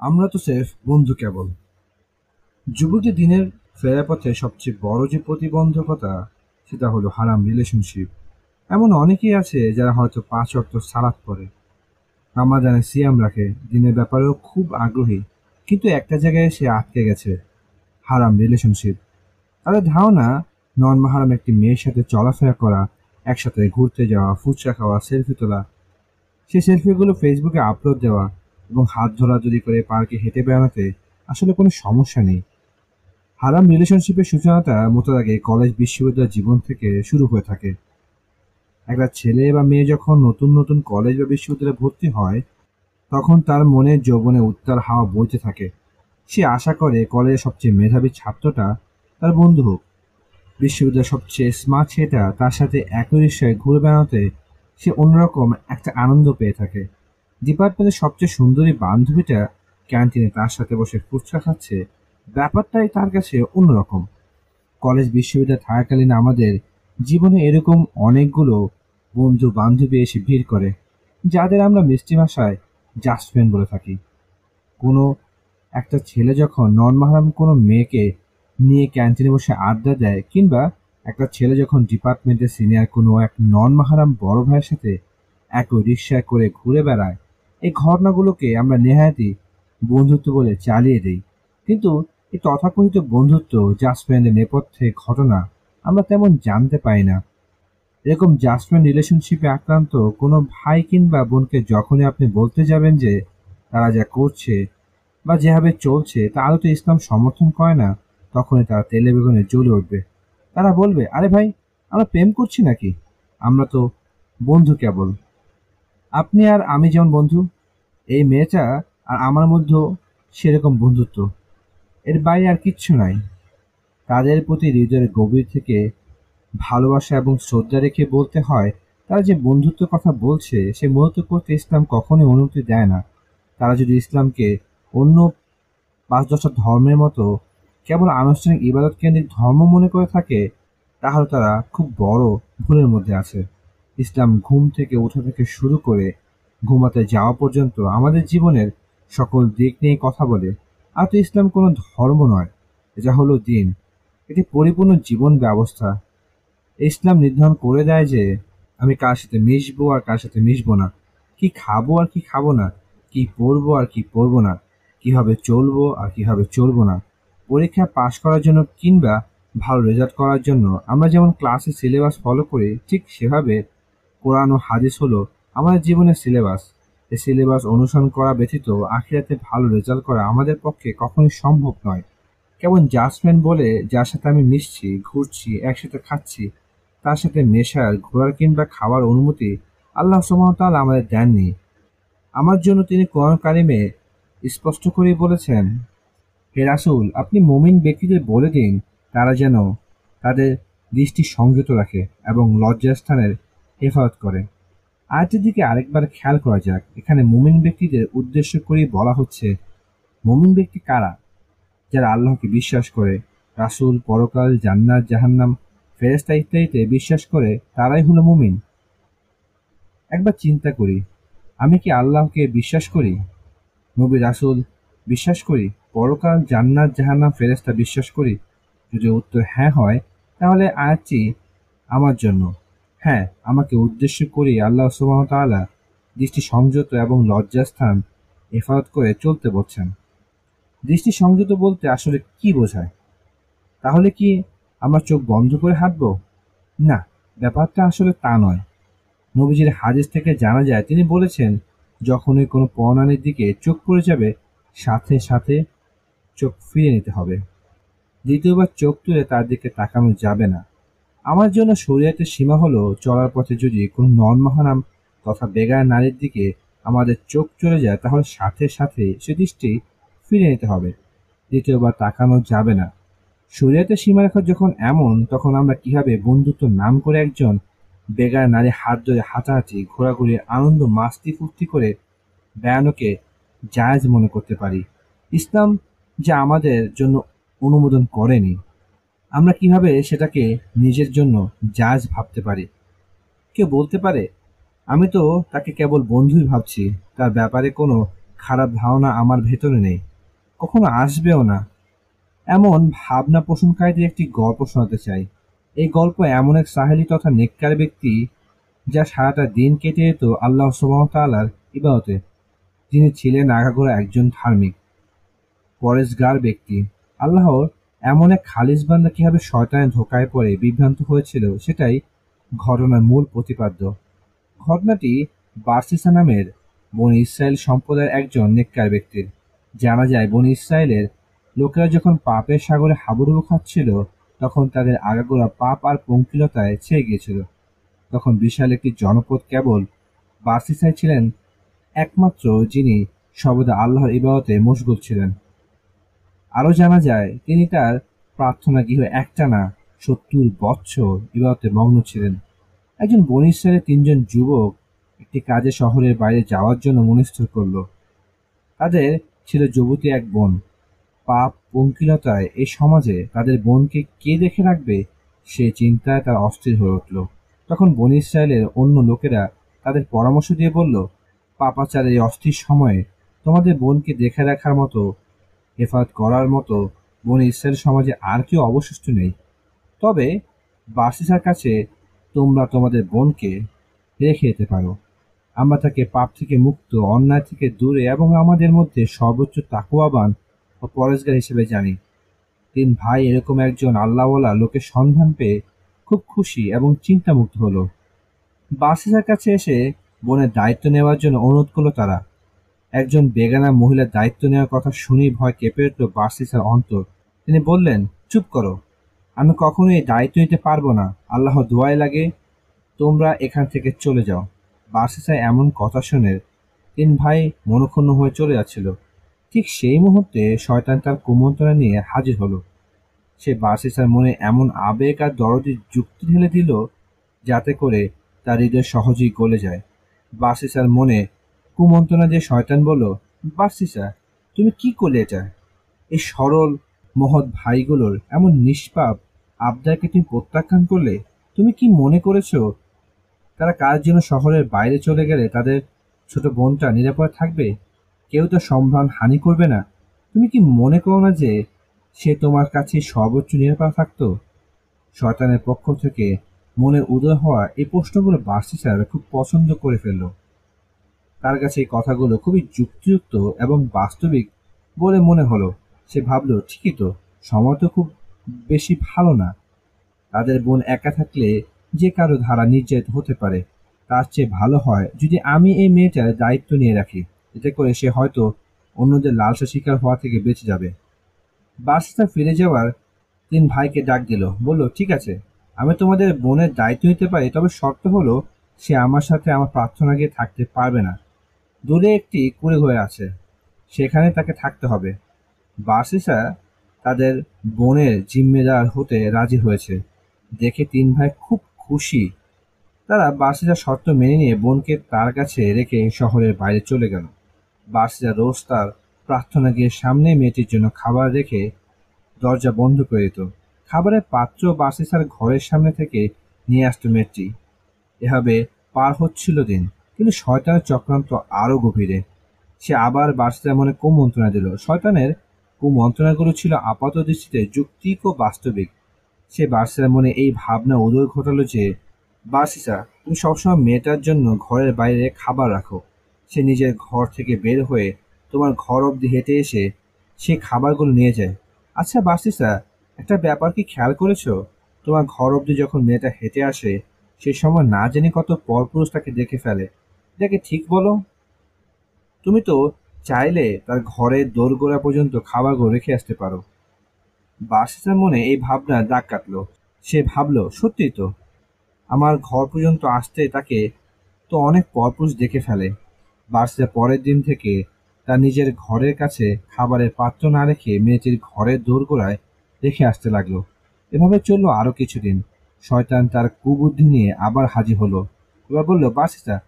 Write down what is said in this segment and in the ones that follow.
আমরা তো সেফ, বন্ধু কেবল। যুবতী দিনের ফেরার পথে সবচেয়ে বড় যে প্রতিবন্ধকতা, সেটা হলো হারাম রিলেশনশিপ এমন অনেকেই আছে যারা হয়তো পাঁচ অক্ট সালাদ পড়ে রামাদানে সিয়াম রাখে, দিনের ব্যাপারেও খুব আগ্রহী, কিন্তু একটা জায়গায় সে আটকে গেছে, হারাম রিলেশনশিপ তাদের ধারণা, নন মাহারাম একটি মেয়ের সাথে চলাফেরা করা, একসাথে ঘুরতে যাওয়া, ফুচকা খাওয়া সেলফি তোলা। সেই সেলফিগুলো ফেসবুকে আপলোড দেওয়া এবং হাত ধরাধরি করে পার্কে হেঁটে বেড়ানোতে আসলে কোনো সমস্যা নেই। হারাম রিলেশনশিপের সূচনাটা মতো আগে কলেজ বিশ্ববিদ্যালয় জীবন থেকে শুরু হয়ে থাকে। একটা ছেলে বা মেয়ে যখন নতুন নতুন কলেজ বা বিশ্ববিদ্যালয়ে ভর্তি হয়, তখন তার মনে যৌবনে উত্তাল হাওয়া বইতে থাকে। সে আশা করে কলেজের সবচেয়ে মেধাবী ছাত্রটা তার বন্ধু হোক। বিশ্ববিদ্যালয়ের সবচেয়ে স্মার্ট ছেলেটা তার সাথে একই রিক্সায় ঘুরে বেড়াতে সে অন্যরকম একটা আনন্দ পেয়ে থাকে। ডিপার্টমেন্টের সবচেয়ে সুন্দরী বান্ধবীটা ক্যান্টিনে তার সাথে বসে ফুচকা খাচ্ছে। ব্যাপারটাই তার কাছে অন্যরকম। কলেজ বিশ্ববিদ্যালয় থাকাকালীন আমাদের জীবনে এরকম অনেকগুলো বন্ধু বান্ধবী এসে ভিড় করে, যাদের আমরা মিষ্টি ভাষায় জাস্ট ফ্রেন্ড বলে থাকি। কোনো একটা ছেলে যখন নন মাহারাম কোনো মেয়েকে নিয়ে ক্যান্টিনে বসে আড্ডা দেয়, কিংবা একটা ছেলে যখন ডিপার্টমেন্টের সিনিয়র কোনো এক নন মাহারাম বড় ভাইয়ের সাথে একই রিক্সায় করে ঘুরে বেড়ায় এই ঘটনাগুলোকে আমরা নেহায়াতি বন্ধুত্ব বলে চালিয়ে দিই। কিন্তু এই তথাকথিত বন্ধুত্ব ফ্রেন্ডের নেপথ্যে ঘটনা আমরা তেমন জানতে পাই না। এরকম জাস্ট রিলেশনশিপে আক্রান্ত কোনো ভাই কিংবা বোনকে যখনই আপনি বলতে যাবেন যে তারা যা করছে বা যেভাবে চলছে, তা আদতে ইসলাম সমর্থন করে না, তখনই তারা তেলে বেগুনে জ্বলে উঠবে। তারা বলবে, আরে ভাই, আমরা প্রেম করছি নাকি? আমরা তো বন্ধু কেবল। আপনি আর আমি যেমন বন্ধু, এই মেয়েটা আর আমার মধ্যেও সেরকম বন্ধুত্ব। এর বাইরে আর কিচ্ছু নাই। তাদের প্রতি হৃদয়ের গভীর থেকে ভালোবাসা এবং শ্রদ্ধা রেখে বলতে হয়, তারা যে বন্ধুত্ব কথা বলছে, সে মূলত করতে ইসলাম কখনোই অনুমতি দেয় না। তারা যদি ইসলামকে অন্য পাঁচ দশটা ধর্মের মতো কেবল আনুষ্ঠানিক ইবাদত কেন্দ্রিক ধর্ম মনে করে থাকে, তাহলে তারা খুব বড় ভুলের মধ্যে আছে। ইসলাম ঘুম থেকে ওঠা থেকে শুরু করে ঘুমাতে যাওয়া পর্যন্ত আমাদের জীবনের সকল দিক নিয়ে কথা বলে, আর তো ইসলাম কোনো ধর্ম নয়, এটা হলো দিন। এটি পরিপূর্ণ জীবন ব্যবস্থা। ইসলাম নির্ধারণ করে দেয় যে আমি কার সাথে মিশবো আর কার সাথে মিশবো না। কি খাব আর কি খাব না? কি পরবো আর কি পরবো না? কীভাবে চলবো আর কীভাবে চলবো না? পরীক্ষা পাশ করার জন্য কিংবা ভালো রেজাল্ট করার জন্য আমরা যেমন ক্লাসে সিলেবাস ফলো করি, ঠিক সেভাবে কোরআন ও হাদিস হলো আমাদের জীবনের সিলেবাস। এই সিলেবাস অনুসরণ করা ব্যতীত আখিরাতে ভালো রেজাল্ট করা আমাদের পক্ষে কখনোই সম্ভব নয়। কেমন জাসমেন বলে যার সাথে আমি মিশছি, ঘুরছি, একসাথে খাচ্ছি, তার সাথে মেশার, ঘোরার কিংবা খাওয়ার অনুমতি আল্লাহ সুমতাল আমাদের দেননি। আমার জন্য তিনি কোরআন কারিমে স্পষ্ট করেই বলেছেন, হে রাসুল, আপনি মমিন ব্যক্তিদের বলে দিন, তারা যেন তাদের দৃষ্টি সংযত রাখে এবং লজ্জাস্থানের হেফাজত করে। আয়তের দিকে আরেকবার খেয়াল করা যাক। এখানে মুমিন ব্যক্তিদের উদ্দেশ্য করেই বলা হচ্ছে, মুমিন ব্যক্তি কারা? যারা আল্লাহকে বিশ্বাস করে, রাসুল, পরকাল, জান্নাত, জাহান্নাম ফেরেস্তা ইত্যাদিতে বিশ্বাস করে, তারাই হলো মুমিন। একবার চিন্তা করি, আমি কি আল্লাহকে বিশ্বাস করি? নবী রাসুল বিশ্বাস করি, পরকাল, জান্নাত, জাহান্নাম ফেরেস্তা বিশ্বাস করি? যদি উত্তর হ্যাঁ হয়, তাহলে আয়াতটি আমার জন্য। হ্যাঁ আমাকে উদ্দেশ্য করি আল্লাহ সুবাহতাল্লাহ দৃষ্টি সংযত এবং লজ্জাস্থান হেফাজত করে চলতে বলছেন। দৃষ্টি সংযত বলতে আসলে কি বোঝায়? তাহলে কি আমরা চোখ বন্ধ করে হাঁটব? না, ব্যাপারটা আসলে তা নয়। নবীজির হাদিস থেকে জানা যায়, তিনি বলেছেন, যখনই কোনো পণানির দিকে চোখ পড়ে যাবে, সাথে সাথে চোখ ফিরে নিতে হবে। দ্বিতীয়বার চোখ তুলে তার দিকে তাকানো যাবে না। আমার জন্য শরীয়তের সীমা হলো চলার পথে যদি কোনো নন মহানাম তথা বেগার নারীর দিকে আমাদের চোখ চলে যায়, তাহলে সাথে সাথে সে দৃষ্টি ফিরে নিতে হবে। দ্বিতীয়বার তাকানো যাবে না। শরীয়তের সীমারেখা যখন এমন, তখন আমরা কীভাবে বন্ধুত্ব নাম করে একজন বেগার নারী হাত ধরে হাতাহাতি ঘোরাঘুরি, আনন্দ, মাস্তি ফুর্তি করে বেড়ানোকে জায়জ মনে করতে পারি? ইসলাম যা আমাদের জন্য অনুমোদন করেনি। আমরা কীভাবে সেটাকে নিজের জন্য জাজ ভাবতে পারি? কেউ বলতে পারে, আমি তো তাকে কেবল বন্ধুই ভাবছি, তার ব্যাপারে কোনো খারাপ ধারণা আমার ভেতরে নেই, কখনো আসবেও না। এমন ভাবনা পোষণকারীদের একটি গল্প শোনাতে চাই। এই গল্প এমন এক সাহেলি তথা নেককার ব্যক্তি যা সারাটা দিন কেটে যেত আল্লাহ সুবাহতাল্লার ইবাদতে। যিনি ছিলেন আগাগোড়া একজন ধার্মিক, পরেশগার ব্যক্তি। আল্লাহর এমন এক খালিজ বান্দা কীভাবে শয়তানের ধোকায় পড়ে বিভ্রান্ত হয়েছিল, সেটাই ঘটনার মূল প্রতিপাদ্য। ঘটনাটি বার্সিসা নামের বন ইসরায়েল সম্প্রদায়ের একজন নেককার ব্যক্তির। জানা যায়, বন ইসরায়েলের লোকেরা যখন পাপের সাগরে হাবুডুবু খাচ্ছিল, তখন তাদের আগাগোড়া পাপ আর পঙ্কিলতায় ছেয়ে গিয়েছিল। তখন বিশাল একটি জনপদ কেবল বার্সিসায় ছিলেন, একমাত্র যিনি সর্বদা আল্লাহর ইবাদতে মশগুল ছিলেন। আরও জানা যায়, তিনি তার প্রার্থনা গৃহ একটানা সত্তর বৎসর ইবাদতে মগ্ন ছিলেন। একজন বন ইসরায়েলের তিনজন যুবক একটি কাজে শহরের বাইরে যাওয়ার জন্য মনস্থির করল। তাদের ছিল যুবতী এক বোন। পাপ পঙ্কিলতায় এই সমাজে তাদের বোনকে কে দেখে রাখবে সে চিন্তায় তার অস্থির হয়ে উঠল। তখন বন ইসরায়েলের অন্য লোকেরা তাদের পরামর্শ দিয়ে বলল পাপাচারের এই অস্থির সময়ে তোমাদের বোনকে দেখে রাখার মতো হেফাজত করার মতো বন ইসরায়েল সমাজে আর কেউ অবশিষ্ট নেই। তবে বাসিসার কাছে তোমরা তোমাদের বোনকে রেখে যেতে পারো। আমরা তাকে পাপ থেকে মুক্ত, অন্যায় থেকে দূরে এবং আমাদের মধ্যে সর্বোচ্চ তাকুয়াবান ও পরেশগার হিসেবে জানি। তিন ভাই এরকম একজন আল্লাহওয়ালা লোকের সন্ধান পেয়ে খুব খুশি এবং চিন্তামুক্ত হলো। বাসিসার কাছে এসে বোনের দায়িত্ব নেওয়ার জন্য অনুরোধ করল তারা। একজন বেগানা মহিলার দায়িত্ব নেওয়ার কথা শুনেই ভয় কেঁপে উঠল বাসিসার অন্তর। তিনি বললেন, চুপ করো। আমি কখনো এই দায়িত্ব নিতে পারব না। আল্লাহ দোয়াই লাগে, তোমরা এখান থেকে চলে যাও। বাসিসায় এমন কথা শুনে, তিন ভাই মনক্ষুণ্ণ হয়ে চলে যাচ্ছিল। ঠিক সেই মুহূর্তে শয়তান তার কুমন্ত্রণা নিয়ে হাজির হলো। সে বাসিসার মনে এমন আবেগ আর দরদি যুক্তি ঢেলে দিল, যাতে করে তার হৃদয় সহজেই গলে যায়। বাসিসার মনে কুমন্ত্রণা যে শয়তান বলল বাসিসা তুমি কি করলে এটা? এই সরল, মহৎ ভাইগুলোর এমন নিষ্পাপ আবদারকে তুমি প্রত্যাখ্যান করলে, তুমি কি মনে করেছ তারা কাজ জন্য শহরের বাইরে চলে গেলে তাদের ছোট বোনটা নিরাপদ থাকবে? কেউ তো সম্ভ্রাম হানি করবে না। তুমি কি মনে করো না যে সে তোমার কাছে সর্বোচ্চ নিরাপদ থাকতো? শয়তানের পক্ষ থেকে মনে উদয় হওয়া এই প্রশ্নগুলো বার্সি স্যার, খুব পছন্দ করে ফেলল। তার কাছে কথাগুলো খুবই যুক্তিযুক্ত এবং বাস্তবিক বলে মনে হলো। সে ভাবলো, ঠিকই তো, সময় তো খুব বেশি ভালো না। তাদের বোন একা থাকলে যে কারও ধারা নির্যাতিত হতে পারে। তার চেয়ে ভালো হয় যদি আমি এই মেয়েটার দায়িত্ব নিয়ে রাখি। এতে করে সে হয়তো অন্যদের লালসা শিকার হওয়া থেকে বেঁচে যাবে। বাসটা ফিরে যাওয়ার তিন ভাইকে ডাক দিল, বলল, ঠিক আছে, আমি তোমাদের বোনের দায়িত্ব নিতে পারি, তবে শর্ত হলো সে আমার সাথে আমার প্রার্থনা গিয়ে থাকতে পারবে না। দূরে একটি কুড়ে ঘরে আছে। সেখানে তাকে থাকতে হবে। বার্সিসা তাদের বোনের জিম্মেদার হতে রাজি হয়েছে। দেখে তিন ভাই খুব খুশি। তারা বার্সিসা শর্ত মেনে নিয়ে বোনকে তার কাছে রেখে শহরের বাইরে চলে গেল। বার্সিসা রোজ তার প্রার্থনা গিয়ে সামনে মেয়েটির জন্য খাবার রেখে দরজা বন্ধ করে দিত। খাবারের পাত্র বার্সিসার ঘরের সামনে থেকে নিয়ে আসতো মেয়েটি। এভাবে পার হচ্ছিল দিন। কিন্তু শয়তানের চক্রান্ত আরও গভীরে। সে আবার বার্সিসার মনে কুমন্ত্রণা দিল। শয়তানের কুমন্ত্রণাগুলো ছিল আপাত দৃষ্টিতে যুক্তিক ও বাস্তবিক। সে বার্সিসার মনে এই ভাবনা উদয় ঘটালো যে, বার্সিসা, তুমি সবসময় মেয়েটার জন্য ঘরের বাইরে খাবার রাখো। সে নিজের ঘর থেকে বের হয়ে তোমার ঘর অবধি হেঁটে এসে সে খাবারগুলো নিয়ে যায়। আচ্ছা বার্সিসা, একটা ব্যাপার কি খেয়াল করেছ? তোমার ঘর অবধি যখন মেয়েটা হেঁটে আসে, সে সময় না জেনে কত পরপুরুষ তাকে দেখে ফেলে। এটাকে ঠিক বলো? তুমি তো চাইলে তার ঘরের দোরগোড়া পর্যন্ত খাবারগুলো রেখে আসতে পারো। বার্সিসার মনে এই ভাবনা দাগ কাটলো। সে ভাবলো সত্যি তো। আমার ঘর পর্যন্ত আসতে তাকে তো অনেক পরপুরুষ দেখে ফেলে। বার্সিসা পরের দিন থেকে তার নিজের ঘরের কাছে খাবারের পাত্র না রেখে মেয়েটির ঘরের দোরগোড়ায় রেখে আসতে লাগল। এভাবে চলল আরও কিছুদিন। শয়তান তার কুবুদ্ধি নিয়ে আবার হাজির হলো। এবার বলল, বাসিসা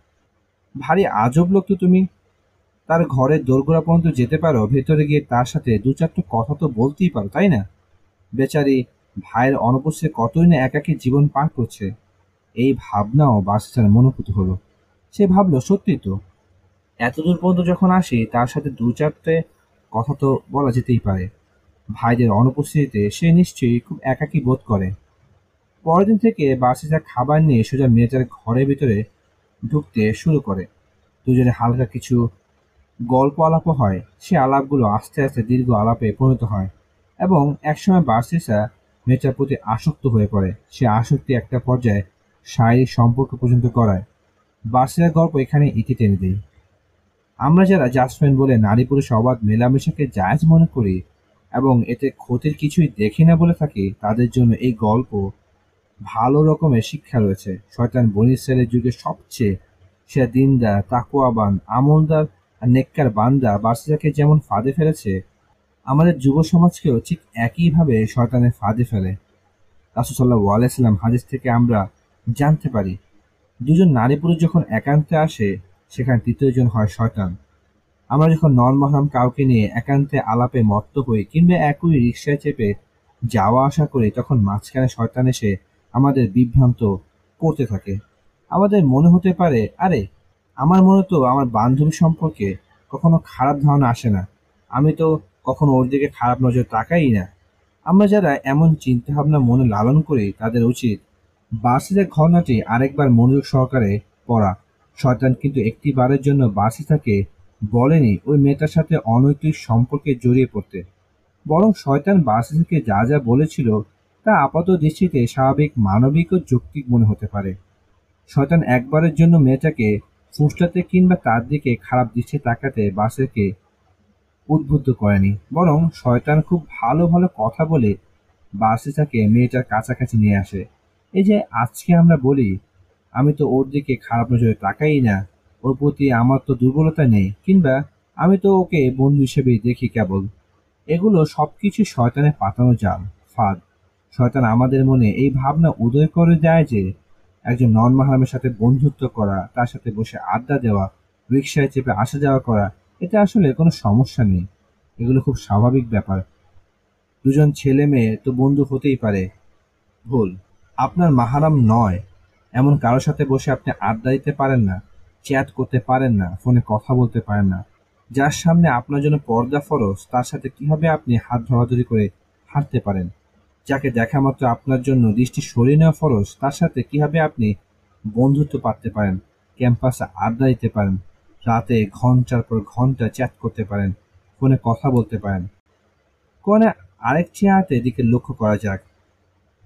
ভারী আজব লোক তো তুমি। তার ঘরের দোরগোড়া পর্যন্ত যেতে পারো, ভেতরে গিয়ে তার সাথে দু চারটে কথা তো বলতেই পারো, তাই না? বেচারি ভাইয়ের অনুপস্থিতি কতই না একাকী জীবন পার করছে। এই ভাবনাও বাসিসার মনোভূত হলো। সে ভাবলো সত্যি তো। এতদূর পর্যন্ত যখন আসি, তার সাথে দু চারটে কথা তো বলা যেতেই পারে। ভাইদের অনুপস্থিতিতে সে নিশ্চয়ই খুব একাকী বোধ করে। পরের দিন থেকে বাসিজা খাবার নিয়ে সোজা মেয়েটার ঘরের ভিতরে ঢুকতে শুরু করে। দুজনে হালকা কিছু গল্প আলাপও হয়। সে আলাপগুলো আস্তে আস্তে দীর্ঘ আলাপে পরিণত হয় এবং একসময় বার্সিসা মেয়েটার প্রতি আসক্ত হয়ে পড়ে। সে আসক্তি একটা পর্যায়ে শারীরিক সম্পর্ক পর্যন্ত করায় বার্সিসার গল্প এখানে ইতি টেনে দেয় আমরা যারা জাসমেন বলে নারী পুরুষ অবাধ মেলামেশাকে জায়জ মনে করি এবং এতে ক্ষতির কিছুই দেখি না বলে থাকি, তাদের জন্য এই গল্প ভালো রকমের শিক্ষা রয়েছে। শয়তান বনি যুগে সবচেয়ে সে দিনদার তাকুয়াবান আমলদার আর নেককার বান্দা বাসিজাকে যেমন ফাঁদে ফেলেছে, আমাদের যুব সমাজকেও ঠিক একইভাবে শয়তানের ফাঁদে ফেলে। রাসুসাল্লাহ আলাইসাল্লাম হাদিস থেকে আমরা জানতে পারি, দুজন নারী পুরুষ যখন একান্তে আসে, সেখানে তৃতীয়জন হয় শয়তান। আমরা যখন নন মহরাম কাউকে নিয়ে একান্তে আলাপে মত্ত হই কিংবা একই রিক্সায় চেপে যাওয়া আসা করি, তখন মাঝখানে শয়তান এসে আমাদের বিভ্রান্ত করতে থাকে। আমাদের মনে হতে পারে, আরে, আমার মনে তো আমার বান্ধবী সম্পর্কে কখনো খারাপ ধারণা আসে না। আমি তো কখনো ওর দিকে খারাপ নজর তাকাই না। আমরা যারা এমন চিন্তাভাবনা মনে লালন করি, তাদের উচিত বার্সিদের ঘটনাটি আরেকবার মনোযোগ সহকারে পড়া। শয়তান কিন্তু একটি বারের জন্য বার্সিতাকে বলেনি ওই মেয়েটার সাথে অনৈতিক সম্পর্কে জড়িয়ে পড়তে। বরং শয়তান বার্সিতাকে যা যা বলেছিল তা আপাত দৃষ্টিতে স্বাভাবিক মানবিক ও যৌক্তিক মনে হতে পারে। শয়তান একবারের জন্য মেয়েটাকে ফুসলাতে কিংবা তার দিকে খারাপ দৃষ্টি তাকাতে বাসেরকে উদ্বুদ্ধ করেনি। বরং শয়তান খুব ভালো ভালো কথা বলে বাসিটাকে মেয়েটার কাছাকাছি নিয়ে আসে। এই যে আজকে আমরা বলি, আমি তো ওর দিকে খারাপ নজরে তাকাই না, ওর প্রতি আমার তো দুর্বলতা নেই, কিংবা আমি তো ওকে বন্ধু হিসেবেই দেখি কেবল। এগুলো সব কিছু শয়তানে পাতানো জাল, ফাঁদ। শয়তান আমাদের মনে এই ভাবনা উদয় করে দেয় যে একজন নন মাহারামের সাথে বন্ধুত্ব করা, তার সাথে বসে আড্ডা দেওয়া, রিক্সায় চেপে আসা যাওয়া করা, এতে আসলে কোনো সমস্যা নেই। এগুলো খুব স্বাভাবিক ব্যাপার। দুজন ছেলে মেয়ে তো বন্ধু হতেই পারে। ভুল। আপনার মাহারাম নয়। এমন কারোর সাথে বসে আপনি আড্ডা দিতে পারেন না, চ্যাট করতে পারেন না, ফোনে কথা বলতে পারেন না। যার সামনে আপনার জন্য পর্দা ফরস তার সাথে কীভাবে আপনি হাত ধরাধরি করে হাঁটতে পারেন? যাকে দেখা মাত্র আপনার জন্য দৃষ্টি সরিয়ে নেওয়া ফরজ, তার সাথে কীভাবে আপনি বন্ধুত্ব পাততে পারেন, ক্যাম্পাসে আড্ডা দিতে পারেন, রাতে ঘণ্টার পর ঘণ্টা চ্যাট করতে পারেন, ফোনে কথা বলতে পারেন। কোনে আরেক চেয়ারতে দিকে লক্ষ্য করা যাক।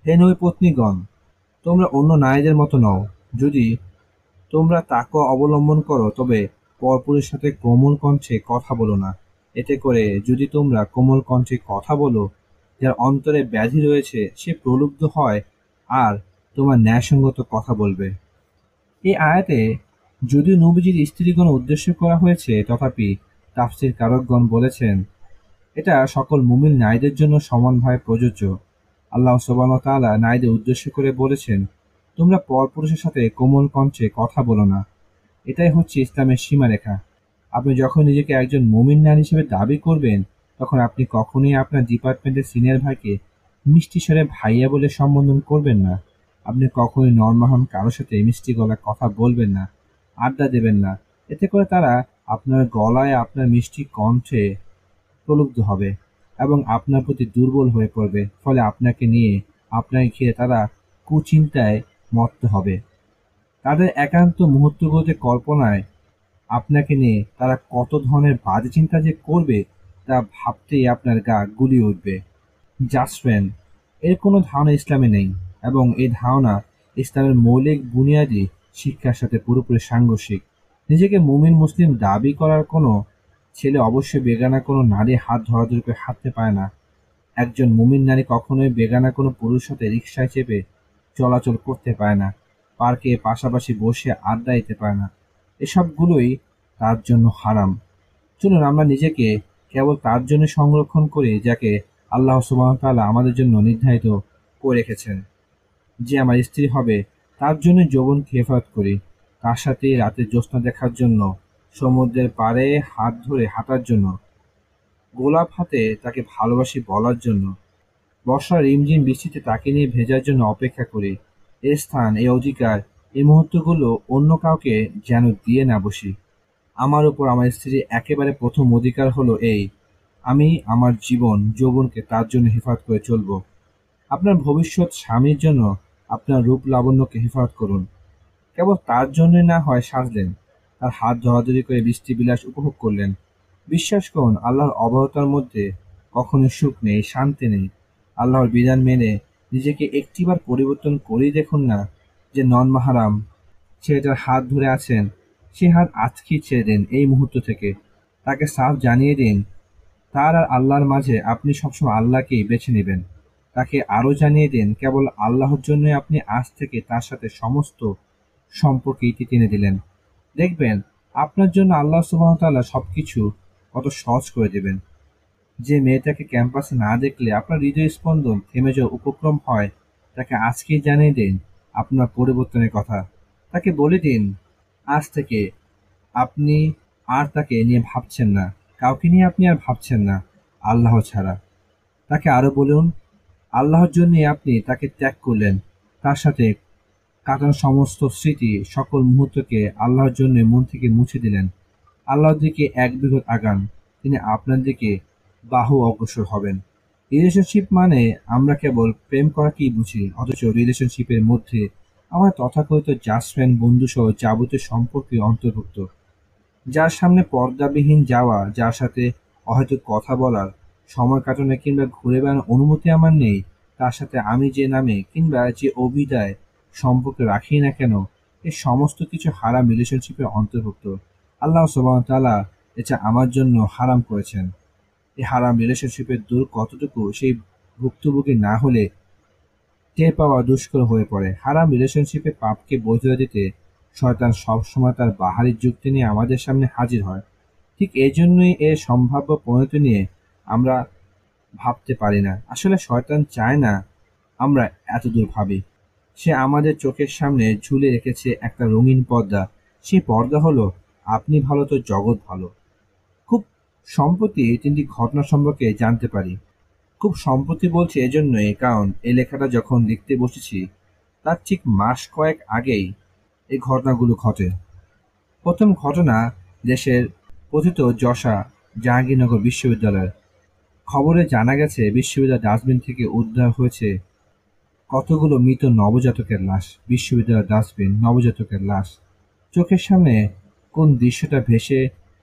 হে নই পত্নীগণ, তোমরা অন্য নারীদের মতো নও। যদি তোমরা তাকে অবলম্বন করো, তবে পরপুরের সাথে কোমল কণ্ঠে কথা বলো না। এতে করে যদি তোমরা কোমল কণ্ঠে কথা বলো যার অন্তরে ব্যাধি রয়েছে, সে প্রলুব্ধ হয় আর তোমার ন্যায়সঙ্গত কথা বলবে। এই আয়াতে, যদিও নবীজির স্ত্রীগণ উদ্দেশ্য করা হয়েছে, তথাপি তাফসির কারকগণ বলেছেন, এটা সকল মুমিন নারীদের জন্য সমানভাবে প্রযোজ্য। আল্লাহ সোবান তালা নারীদের উদ্দেশ্য করে বলেছেন, তোমরা পরপুরুষের সাথে কোমল কণ্ঠে কথা বলো না। এটাই হচ্ছে ইসলামের সীমারেখা। আপনি যখন নিজেকে একজন মুমিন নারী হিসেবে দাবি করবেন তখন আপনি কখনোই আপনার ডিপার্টমেন্টের সিনিয়র ভাইকে মিষ্টি স্বরে ভাইয়া বলে সম্বোধন করবেন না। আপনি কখনোই নর্মাহন কারোর সাথে মিষ্টি গলায় কথা বলবেন না, আড্ডা দেবেন না। এতে করে তারা আপনার গলায় আপনার মিষ্টি কণ্ঠে প্রলুব্ধ হবে এবং আপনার প্রতি দুর্বল হয়ে পড়বে। ফলে আপনাকে নিয়ে, আপনাকে ঘিরে তারা কুচিন্তায় মত্ত হবে। তাদের একান্ত মুহূর্তগুলোতে কল্পনায় আপনাকে নিয়ে তারা কত ধরনের বাজে চিন্তা যে করবে তা ভাবতেই আপনার গা গুলিয়ে উঠবে। জাসফেন এর কোনো ধারণা ইসলামে নেই এবং এই ধারণা ইসলামের মৌলিক বুনিয়াদী শিক্ষার সাথে পুরোপুরি সাংঘর্ষিক। নিজেকে মুমিন মুসলিম দাবি করার কোনো ছেলে অবশ্যই বেগানা কোনো নারী হাত ধরাধরি করে হাঁটতে পারে না। একজন মুমিন নারী কখনোই বেগানা কোনো পুরুষ সাথে রিক্সায় চেপে চলাচল করতে পারে না, পার্কে পাশাপাশি বসে আড্ডা দিতে পারে না। এসবগুলোই তার জন্য হারাম। চলুন আমরা নিজেকে কেবল তার জন্য সংরক্ষণ করি যাকে আল্লাহ সুবাহতাল্লাহ আমাদের জন্য নির্ধারিত করে রেখেছেন। যে আমার স্ত্রী হবে, তার জন্য যৌবন খেফাত করি। তার সাথে রাতে জ্যোৎস্না দেখার জন্য, সমুদ্রের পাড়ে হাত ধরে হাঁটার জন্য, গোলাপ হাতে তাকে ভালোবাসি বলার জন্য, বর্ষার রিমঝিম বৃষ্টিতে তাকে নিয়ে ভেজার জন্য অপেক্ষা করি। এ স্থান এই অধিকার এই মুহূর্তগুলো অন্য কাউকে যেন দিয়ে না বসি। আমার উপর আমার স্ত্রীর একেবারে প্রথম অধিকার হলো এই। আমি আমার জীবন, যৌবনকে তার জন্য হেফাজত করে চলব। আপনার ভবিষ্যৎ স্বামীর জন্য আপনার রূপ লাবণ্যকে হেফাজত করুন। কেবল তার জন্যই না হয় সাজলেন। তার হাত ধরাধরি করে বৃষ্টি বিলাস উপভোগ করলেন। বিশ্বাস করুন, আল্লাহর অবহতার মধ্যে কখনো সুখ নেই, শান্তি নেই। আল্লাহর বিধান মেনে নিজেকে একটিবার পরিবর্তন করেই দেখুন না যে নন মাহারাম ছেলেটার হাত ধরে আছেন। সে হাত আজকেই ছেড়ে দিন এই মুহূর্ত থেকে। তাকে সাফ জানিয়ে দিন। তার আর আল্লাহর মাঝে আপনি সবসময় আল্লাহকেই বেছে নেবেন। তাকে আরও জানিয়ে দিন, কেবল আল্লাহর জন্যই আপনি আজ থেকে তার সাথে সমস্ত সম্পর্কে ইতি টেনে দিলেন। দেখবেন, আপনার জন্য আল্লাহ সুবাহতাল্লাহ সব কিছু কত সহজ করে দেবেন। যে মেয়েটাকে ক্যাম্পাসে না দেখলে আপনার হৃদয় স্পন্দন থেমে যাওয়া উপক্রম হয়, তাকে আজকেই জানিয়ে দিন আপনার পরিবর্তনের কথা। তাকে বলে দিন আজ থেকে আপনি আর তাকে নিয়ে ভাবছেন না। কাউকে নিয়ে আপনি আর ভাবছেন না, আল্লাহ ছাড়া। তাকে আরও বলুন, আল্লাহর জন্যে আপনি তাকে ত্যাগ করলেন। তার সাথে কাটানো সমস্ত স্মৃতি সকল মুহূর্তকে আল্লাহর জন্য মন থেকে মুছে দিলেন। আল্লাহর দিকে এক বিগত আগান, তিনি আপনার দিকে বাহু অগ্রসর হবেন। রিলেশনশিপ মানে আমরা কেবল প্রেম করাকেই বুঝি, অথচ রিলেশনশিপের মধ্যে আমার তথাকথিত জাস্ট ফ্রেন্ড বন্ধু সহ যাবতীয় সম্পর্কে অন্তর্ভুক্ত। যার সামনে পর্দাবিহীন যাওয়া, যার সাথে হয়তো কথা বলার, সময় কাটানো কিংবা ঘুরে বেড়ানোর অনুমতি আমার নেই, তার সাথে আমি যে নামে কিংবা যে অভিদায় সম্পর্ক রাখি না কেন, এ সমস্ত কিছু হারাম রিলেশনশিপের অন্তর্ভুক্ত। আল্লাহ সুবাহতাল্লাহ এটা আমার জন্য হারাম করেছেন। এই হারাম রিলেশনশিপের দূর কতটুকু সেই ভুক্তভোগী না হলে টের পাওয়া দুষ্কর হয়ে পড়ে। হারাম রিলেশনশিপে পাপকে বৈধতা দিতে শয়তান সবসময় তার বাহারি যুক্তি নিয়ে আমাদের সামনে হাজির হয়। ঠিক এই জন্যই এর সম্ভাব্য পরিণতি নিয়ে আমরা ভাবতে পারি না। আসলে শয়তান চায় না আমরা এত দূর ভাবি। সে আমাদের চোখের সামনে ঝুলে রেখেছে একটা রঙিন পর্দা। সেই পর্দা হলো, আপনি ভালো তো জগৎ ভালো। খুব সম্প্রতি তিনটি ঘটনা সম্পর্কে জানতে পারি। খুব সম্প্রতি বলছি এজন্যই, কারণ এই লেখাটা যখন লিখতে বসেছি, তার ঠিক মাস কয়েক আগেই এই ঘটনাগুলো ঘটে। প্রথম ঘটনা দেশের কথিত যশা জাহাঙ্গীরনগর বিশ্ববিদ্যালয়ের। খবরে জানা গেছে বিশ্ববিদ্যালয় ডাস্টবিন থেকে উদ্ধার হয়েছে কতগুলো মৃত নবজাতকের লাশ। বিশ্ববিদ্যালয় ডাস্টবিন, নবজাতকের লাশ। চোখের সামনে কোন দৃশ্যটা ভেসে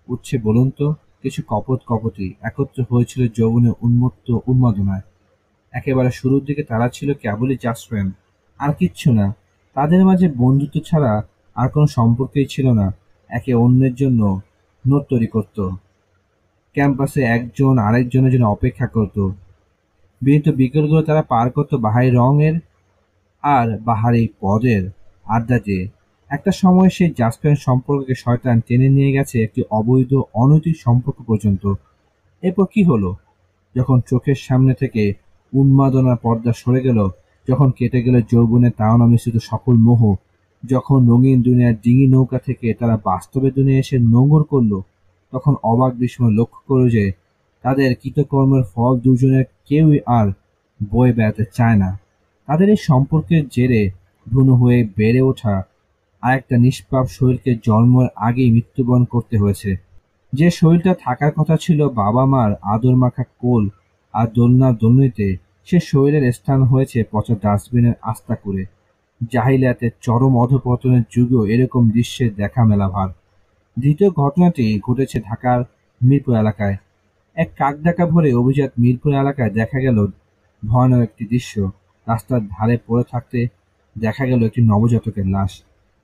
উঠছে বলুন তো? কিছু কপট কপটি একত্র হয়েছিল যৌবনে উন্মত্ত উন্মাদনায়। একেবারে শুরুর দিকে তারা ছিল কেবলই জাস্ট ফ্রেন্ড আর কিচ্ছু না। তাদের মাঝে বন্ধুত্ব ছাড়া আর কোনো সম্পর্কই ছিল না। একে অন্যের জন্য নোট তৈরি করত। ক্যাম্পাসে একজন আরেকজনের জন্য অপেক্ষা করত। বিনীত বিকেলগুলো তারা পার করতো বাহারি রঙের আর বাহারি পদের আড্ডা দিয়ে একটা সময় সেই জাসপেন সম্পর্ককে শয়তান টেনে নিয়ে গেছে একটি অবৈধ, অনৈতিক সম্পর্ক পর্যন্ত। এরপর কি হলো? যখন চোখের সামনে থেকে উন্মাদনার পর্দা সরে গেল, যখন কেটে গেল যৌবনের তাওনা মিশ্রিত সকল মোহ, যখন রঙিন দুনিয়ার ডিঙি নৌকা থেকে তারা বাস্তবে দুনিয়া এসে নোংর করল, তখন অবাক বিস্ময় লক্ষ্য করল যে তাদের কৃতকর্মের ফল দুজনের কেউই আর বয়ে বেড়াতে চায় না। তাদের এই সম্পর্কের জেরে ভ্রূণ হয়ে বেড়ে ওঠা আরেকটা নিষ্পাপ শরীরকে জন্মের আগেই মৃত্যুবরণ করতে হয়েছে। যে শরীরটা থাকার কথা ছিল বাবা মার আদর মাখা কোল আর দোলনা দোলনিতে, সে শরীরের স্থান হয়েছে পচা ডাস্টবিনের আস্থা করে। জাহিলিয়াতে চরম অধপতনের যুগেও এরকম দৃশ্যের দেখা মেলা ভার দ্বিতীয় ঘটনাটি ঘটেছে ঢাকার মিরপুর এলাকায়। এক কাকডাকা ভরে অভিজাত মিরপুর এলাকায় দেখা গেল ভয়ানক একটি দৃশ্য। রাস্তার ধারে পড়ে থাকতে দেখা গেল একটি নবজাতকের লাশ।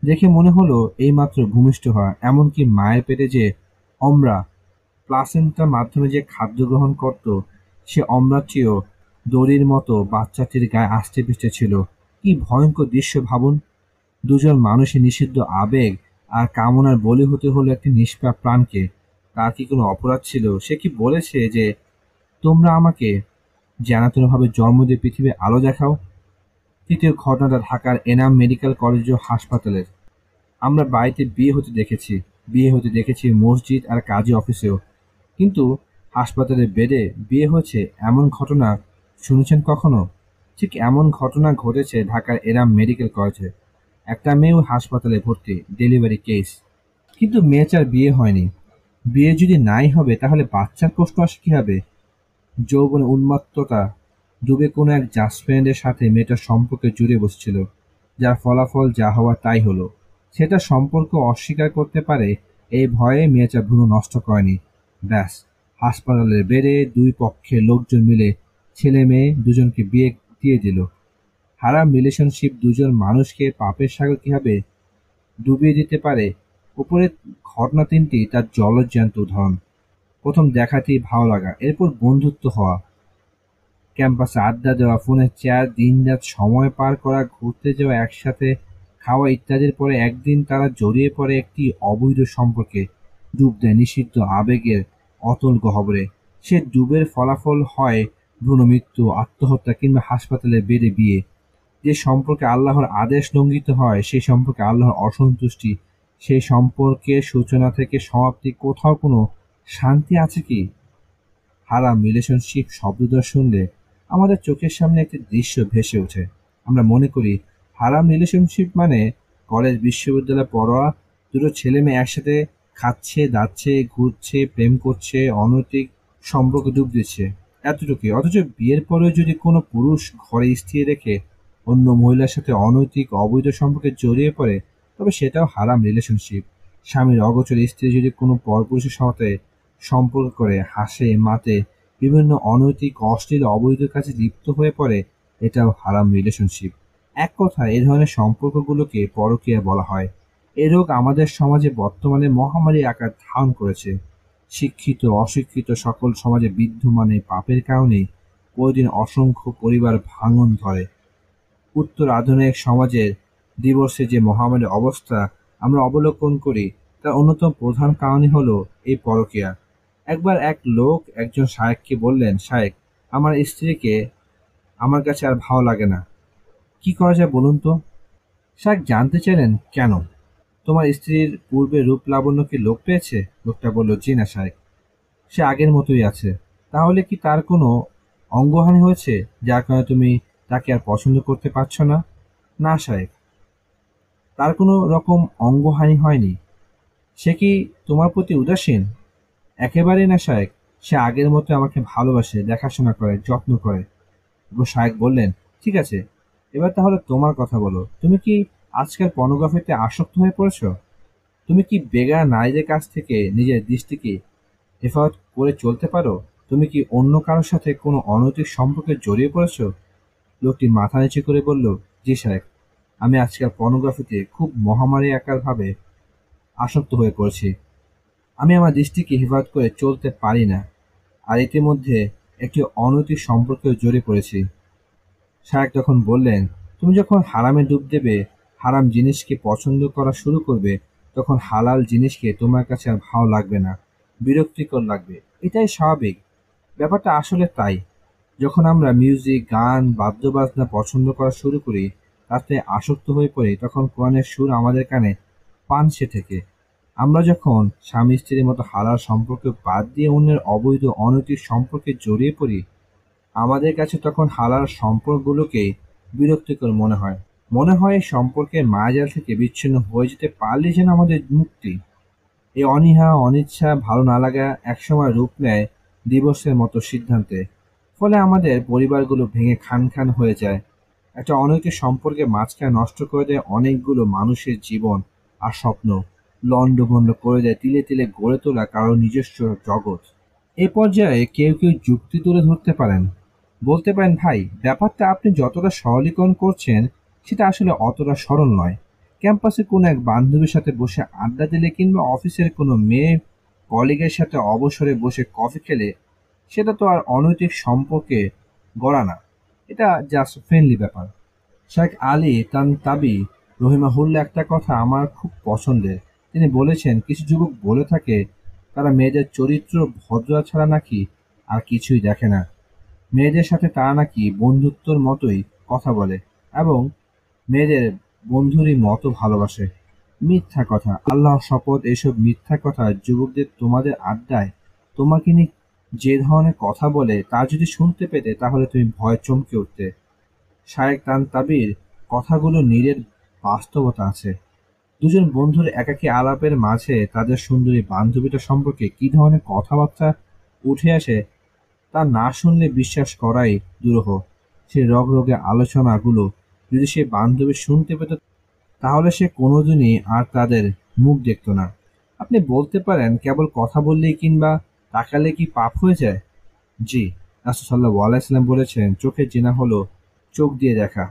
দেখে মনে হলো এইমাত্র ভূমিষ্ঠ হওয়া, এমনকি মায়ের পেটে যে অমরা, প্লাসেন্টার মাধ্যমে যে খাদ্য গ্রহণ করত, সে অমরাটিও দড়ির মতো বাচ্চাটির গায়ে আষ্টে পিষ্টে ছিল। কি ভয়ঙ্কর দৃশ্য ভাবুন। দুজন মানুষের নিষিদ্ধ আবেগ আর কামনার বলি হতে হলো একটি নিষ্পাপ প্রাণকে। তার কি কোনো অপরাধ ছিল? সে কি বলেছে যে, তোমরা আমাকে জানাতনভাবে জন্ম দিয়ে পৃথিবীর আলো দেখাও? তৃতীয় ঘটনাটা ঢাকার এনাম মেডিকেল কলেজ ও হাসপাতালের। আমরা বাড়িতে বিয়ে হতে দেখেছি, বিয়ে হতে দেখেছি মসজিদ আর কাজী অফিসেও। কিন্তু হাসপাতালের বেডে বিয়ে হয়েছে এমন ঘটনা শুনেছেন কখনো? ঠিক এমন ঘটনা ঘটেছে ঢাকার এরাম মেডিকেল কলেজে। একটা মেয়েও হাসপাতালে ভর্তি, ডেলিভারি কেস। কিন্তু মেয়েচার বিয়ে হয়নি। বিয়ে যদি নাই হবে তাহলে বাচ্চার প্রশ্ন আসে কী হবে যৌবন উন্মত্ততা ডুবে কোনো এক জাসফ্রেন্ডের সাথে মেয়েটার সম্পর্কে জুড়ে বসছিল, যার ফলাফল যা হওয়া তাই হলো। সেটা সম্পর্ক অস্বীকার করতে পারে এই ভয়ে মেয়েটা ভ্রূণ নষ্ট করেনি। ব্যাস, হাসপাতালের বেড়ে দুই পক্ষের লোকজন মিলে ছেলে মেয়ে দুজনকে বিয়ে দিয়ে দিল। হারাম রিলেশনশিপ দুজন মানুষকে পাপের সাগর কীভাবে ডুবিয়ে দিতে পারে? উপরে ঘটনা তিনটি, তার জলজ্যান্ত উদাহরণ। প্রথম দেখাতেই ভালো লাগা, এরপর বন্ধুত্ব হওয়া। ক্যাম্পাসে আড্ডা দেওয়া, ফোনে চেয়ার দিন রাত সময় পার করা, ঘুরতে যাওয়া, একসাথে খাওয়া ইত্যাদির পরে একদিন তারা জড়িয়ে পড়ে একটি অবৈধ সম্পর্কে। ডুব দেয় নিষিদ্ধ আবেগের অতল গহবরে। সে ডুবের ফলাফল হয় ভ্রূণ মৃত্যু, আত্মহত্যা কিংবা হাসপাতালে বেড়ে বিয়ে। যে সম্পর্কে আল্লাহর আদেশ লঙ্ঘিত হয় সেই সম্পর্কে আল্লাহর অসন্তুষ্টি। সেই সম্পর্কের সূচনা থেকে সমাপ্তি কোথাও কোনো শান্তি আছে কি? হারাম রিলেশনশিপ শব্দটা শুনলে আমাদের চোখের সামনে একটি দৃশ্য ভেসে ওঠে। আমরা মনে করি, হারাম রিলেশনশিপ মানে কলেজ বিশ্ববিদ্যালয় পড়োয়া দুটো ছেলে মেয়ে একসাথে খাচ্ছে, দাচ্ছে, ঘুরছে, প্রেম করছে, অনৈতিক সম্পর্ক ডুব দিচ্ছে। এতটুকুই। অথচ বিয়ের পরেও যদি কোনো পুরুষ ঘরে স্ত্রী রেখে অন্য মহিলার সাথে অনৈতিক, অবৈধ সম্পর্কে জড়িয়ে পড়ে, তবে সেটাও হারাম রিলেশনশিপ স্বামীর অগোচর স্ত্রী যদি কোনো পরপুরুষের সাথে সম্পর্ক করে, হাসে, মাতে বিভিন্ন অনৈতিক, অশ্লীল, অবৈধ কাজে লিপ্ত হয়ে পড়ে, এটাও হারাম রিলেশনশিপ এক কথায়, এ ধরনের সম্পর্কগুলোকে পরকীয়া বলা হয়। এ রোগ আমাদের সমাজে বর্তমানে মহামারী আকার ধারণ করেছে। শিক্ষিত, অশিক্ষিত সকল সমাজে বিদ্যমানে পাপের কারণেই প্রতিদিন অসংখ্য পরিবার ভাঙন ধরে। উত্তর আধুনিক সমাজের দিবসে যে মহামারী অবস্থা আমরা অবলোকন করি, তার অন্যতম প্রধান কারণই হলো এই পরকীয়া। একবার এক লোক একজন শায়েককে বললেন, শায়েক, আমার স্ত্রীকে আমার কাছে আর ভালো লাগে না। কি করা যায় বলুন তো? শায়েক জানতে চাইলেন, কেন? তোমার স্ত্রীর পূর্বে রূপ লাবণ্য কি লোক পেয়েছে? লোকটা বলল, জি না, শায়েক। সে আগের মতোই আছে। তাহলে কি তার কোনো অঙ্গহানি হয়েছে, যার কারণে তুমি তাকে আর পছন্দ করতে পারছ না? না, শায়েক। তার কোনো রকম অঙ্গহানি হয়নি। সে কি তোমার প্রতি উদাসীন? একেবারেই না, শায়েক। সে আগের মতো আমাকে ভালোবাসে, দেখাশোনা করে, যত্ন করে। এবং শায়েক বললেন, ঠিক আছে, এবার তাহলে তোমার কথা বলো। তুমি কি আজকাল পর্নোগ্রাফিতে আসক্ত হয়ে পড়েছ? তুমি কি বেগা নারীদের কাছ থেকে নিজের দৃষ্টিকে হেফাজত করে চলতে পারো? তুমি কি অন্য কারোর সাথে কোনো অনৈতিক সম্পর্কে জড়িয়ে পড়েছ? লোকটি মাথা নিচু করে বলল, জি সাহেব আমি আজকাল পর্নোগ্রাফিতে খুব মহামারী আকারভাবে আসক্ত হয়ে পড়েছি। আমি আমার দৃষ্টিকে হেফাজত করে চলতে পারি না, আর ইতিমধ্যে একটি অনৈতিক সম্পর্কেও জড়িয়ে পড়েছি। শায়েক তখন বললেন, তুমি যখন হারামে ডুব দেবে, হারাম জিনিসকে পছন্দ করা শুরু করবে, তখন হালাল জিনিসকে তোমার কাছে আর ভালো লাগবে না, বিরক্তিকর লাগবে। এটাই স্বাভাবিক। ব্যাপারটা আসলে তাই। যখন আমরা মিউজিক, গান, বাদ্যবাজনা পছন্দ করা শুরু করি, তাতে আসক্ত হয়ে পড়ি, তখন কোরআনের সুর আমাদের কানে পানসে থেকে আমরা যখন স্বামী স্ত্রীর মতো হালাল সম্পর্ক বাদ দিয়ে অন্যের অবৈধ অনৈতিক সম্পর্কে জড়িয়ে পড়ি, আমাদের কাছে তখন হালাল সম্পর্কগুলোকেই বিরক্তিকর মনে হয়। মনে হয় এই সম্পর্কের মায়াজাল থেকে বিচ্ছিন্ন হয়ে যেতে পারলে যেন আমাদের মুক্তি। এই অনীহা, অনিচ্ছা ভালো না লাগা একসময় রূপ নেয় দিবসের মতো সিদ্ধান্তে। ফলে আমাদের পরিবারগুলো ভেঙে খান খান হয়ে যায়। একটা অনৈতিক সম্পর্কে মাঝখানে নষ্ট করে দেয় অনেকগুলো মানুষের জীবন আর স্বপ্ন। লণ্ডভণ্ড করে দেয়, তিলে তিলে গড়ে তোলা কারও নিজস্ব জগৎ। এ পর্যায়ে কেউ কেউ যুক্তি তুলে ধরতে পারেন। বলতে পারেন, ভাই, ব্যাপারটা আপনি যতটা সরলীকরণ করছেন, সেটা আসলে অতটা সরল নয়। ক্যাম্পাসে কোনো এক বান্ধবীর সাথে বসে আড্ডা দিলে কিংবা অফিসের কোনো মেয়ে কলিগের সাথে অবসরে বসে কফি খেলে, সেটা তো আর অনৈতিক সম্পর্কে গড়া না। এটা জাস্ট ফ্রেন্ডলি ব্যাপার। শেখ আলী তান তাবি রহিমা রহিমাহুল্লা একটা কথা আমার খুব পছন্দের। তিনি বলেছেন, কিছু যুবক বলে থাকে, তারা মেয়েদের চরিত্র ভদ্র ছাড়া নাকি আর কিছুই দেখে না। মেয়েদের সাথে তারা নাকি বন্ধুত্বর মতোই কথা বলে এবং মেয়েদের বন্ধুরই মতো ভালোবাসে। মিথ্যা কথা। আল্লাহ শপথ এসব মিথ্যা কথা যুবকদের তোমাদের আড্ডায় তোমাকে নিয়ে যে ধরনের কথা বলে তা যদি শুনতে পেতে, তাহলে তুমি ভয় চমকে উঠতে। শায়েক তান তাবির কথাগুলো নীরের বাস্তবতা আছে। দুজন বন্ধুর একাকী আলাপের মাঝে তাদের সুন্দরী বান্ধবীটা সম্পর্কে কি ধরনের কথাবার্তা উঠে আসে তা না শুনলে বিশ্বাস করাই দুরূহ। সেই রোগে আলোচনাগুলো যদি সে বান্ধবী শুনতে পেত, তাহলে সে কোনোদিনই আর তাদের মুখ দেখত না। আপনি বলতে পারেন, কেবল কথা বললেই কিংবা তাকালে কি পাপ হয়ে যায়? জি রাসুসাল্লাহ আলাইসাল্লাম বলেছেন চোখের জিনা হলো চোখ দিয়ে দেখা।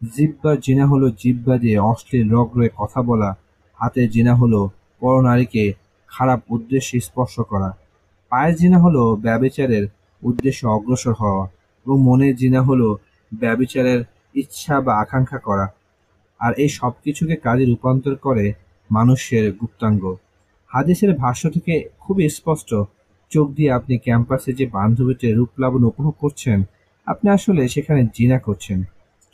জিব্বার জিনা হলো জিব্বা দিয়ে অশ্লীল রগ রয়ে কথা বলা হাতের জিনা হলো পরনারীকে খারাপ উদ্দেশ্যে স্পর্শ করা। পায়ের জিনা হলো ব্যবিচারের উদ্দেশ্যে অগ্রসর হওয়া এবং মনের জিনা হলো ব্যবিচারের ইচ্ছা বা আকাঙ্ক্ষা করা। আর এই সব কিছুকে কাজে রূপান্তর করে মানুষের গুপ্তাঙ্গ। হাদিসের ভাষ্য থেকে খুবই স্পষ্ট, চোখ দিয়ে আপনি ক্যাম্পাসে যে বান্ধবীটির রূপলাবণ উপভোগ করছেন, আপনি আসলে সেখানে জিনা করছেন।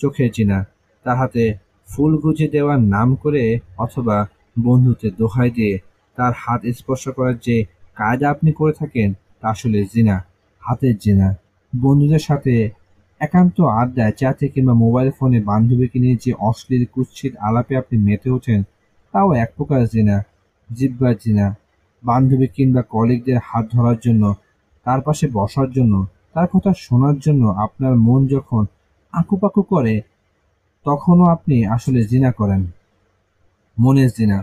চোখের জিনা, তার হাতে ফুল গুজে দেওয়ার নাম করে অথবা বন্ধুতে দোহাই দিয়ে তার হাত স্পর্শ করার যে কায়দা আপনি করে থাকেন, তা আসলে জিনা, হাতের জিনা। বন্ধুদের সাথে একান্ত আড্ডায় চাতে কিংবা মোবাইল ফোনে বান্ধবীকে নিয়ে যে অশ্লীল কুৎসিত আলাপে আপনি মেতে ওঠেন, তাও এক প্রকার জিনা, জিব্বা জিনা। বান্ধবী কিংবা কলিগদের হাত ধরার জন্য, তার পাশে বসার জন্য, তার কথা শোনার জন্য আপনার মন যখন আঁকুপাকু করে, তখনও আপনি আসলে জিনা করেন। মনের জিনা।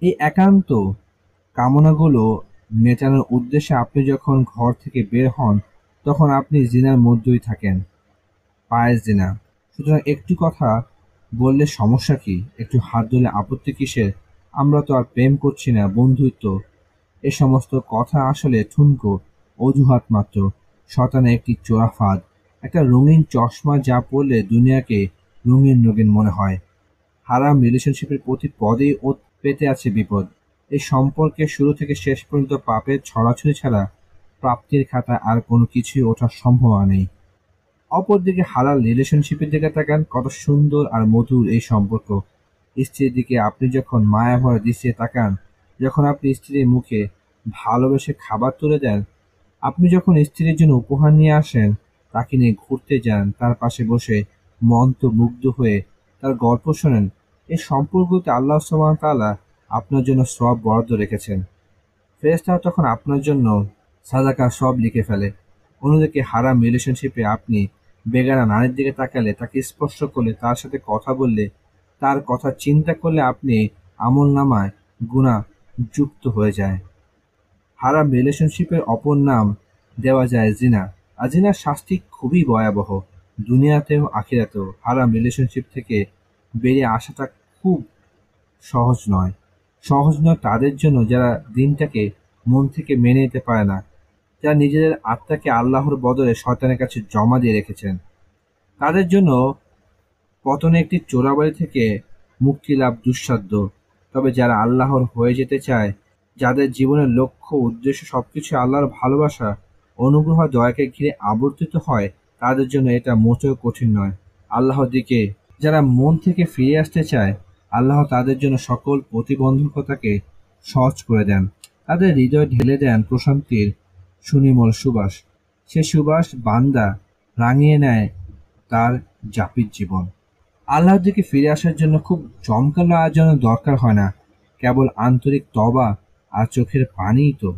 এই একান্ত কামনাগুলো মেটানোর উদ্দেশ্যে আপনি যখন ঘর থেকে বের হন, তখন আপনি জিনার মধ্যেই থাকেন। পায়ের জিনা। সুতরাং একটু কথা বললে সমস্যা কি? একটু হাত ধরলে আপত্তি কিসের? আমরা তো আর প্রেম করছি না, বন্ধুত্ব। এ সমস্ত কথা আসলে ঠুনকো, অজুহাত মাত্র। শতানে একটি চোরা ফাঁদ একটা রঙিন চশমা যা পড়লে দুনিয়াকে রঙিন রঙিন মনে হয়। হারাম রিলেশনশিপের প্রতি পদেই ও পেতে আছে বিপদ। এই সম্পর্কে শুরু থেকে শেষ পর্যন্ত পাপের ছড়াছড়ি ছাড়া প্রাপ্তির খাতা আর কোনো কিছুই ওঠার সম্ভাবনা নেই। অপরদিকে হালাল রিলেশনশিপের দিকে তাকান, কত সুন্দর আর মধুর এই সম্পর্ক। স্ত্রীর দিকে আপনি যখন মায়া ভরা দৃশ্যে তাকান, যখন আপনি স্ত্রীর মুখে ভালোবেসে খাবার তুলে দেন, আপনি যখন স্ত্রীর জন্য উপহার নিয়ে আসেন তাকে নিয়ে ঘুরতে যান। তার পাশে বসে মন্ত মুগ্ধ হয়ে তার গল্প শোনেন। এই সম্পর্কতে আল্লাহ তাআলা আপনার জন্য সব বরাদ্দ রেখেছেন। ফেরেস্তারা তখন আপনার জন্য সাদাকা সব লিখে ফেলে। অন্যদিকে হারাম রিলেশনশিপে আপনি বেগানা নারীর দিকে তাকালে তাকে স্পর্শ করলে, তার সাথে কথা বললে, তার কথা চিন্তা করলে আপনি আমল নামায় গুণা যুক্ত হয়ে যায়। হারাম রিলেশনশিপের অপর নাম দেওয়া যায় জিনা। আর জিনার শাস্তি খুবই ভয়াবহ। দুনিয়াতেও, আখিরাতেও হারাম রিলেশনশিপ থেকে বেরিয়ে আসাটা খুব সহজ নয়। সহজ নয় তাদের জন্য যারা দিনটাকে মন থেকে মেনে নিতে পারে না। যারা নিজেদের আত্মাকে আল্লাহর বদলে শয়তানের কাছে জমা দিয়ে রেখেছেন। তাদের জন্য পতনে একটি চোরাবাড়ি থেকে মুক্তি লাভ দুঃসাধ্য। তবে যারা আল্লাহর হয়ে যেতে চায়, যাদের জীবনের লক্ষ্য, উদ্দেশ্য সবকিছু আল্লাহর ভালোবাসা অনুগ্রহ দয়াকে ঘিরে আবর্তিত হয়। তাদের জন্য এটা মোটেও কঠিন নয়। আল্লাহর দিকে যারা মন থেকে ফিরে আসতে চায়, আল্লাহ তাদের জন্য সকল প্রতিবন্ধকতাকে সহজ করে দেন। তাদের হৃদয় ঢেলে দেন প্রশান্তির সুনিমল সুবাস। সে সুবাস বান্দা রাঙিয়ে নেয় তার জাপির জীবন। আল্লাহর দিকে ফিরে আসার জন্য খুব জমকালো আয়োজনের দরকার হয় না। কেবল আন্তরিক তবা আর চোখের পানিই তো।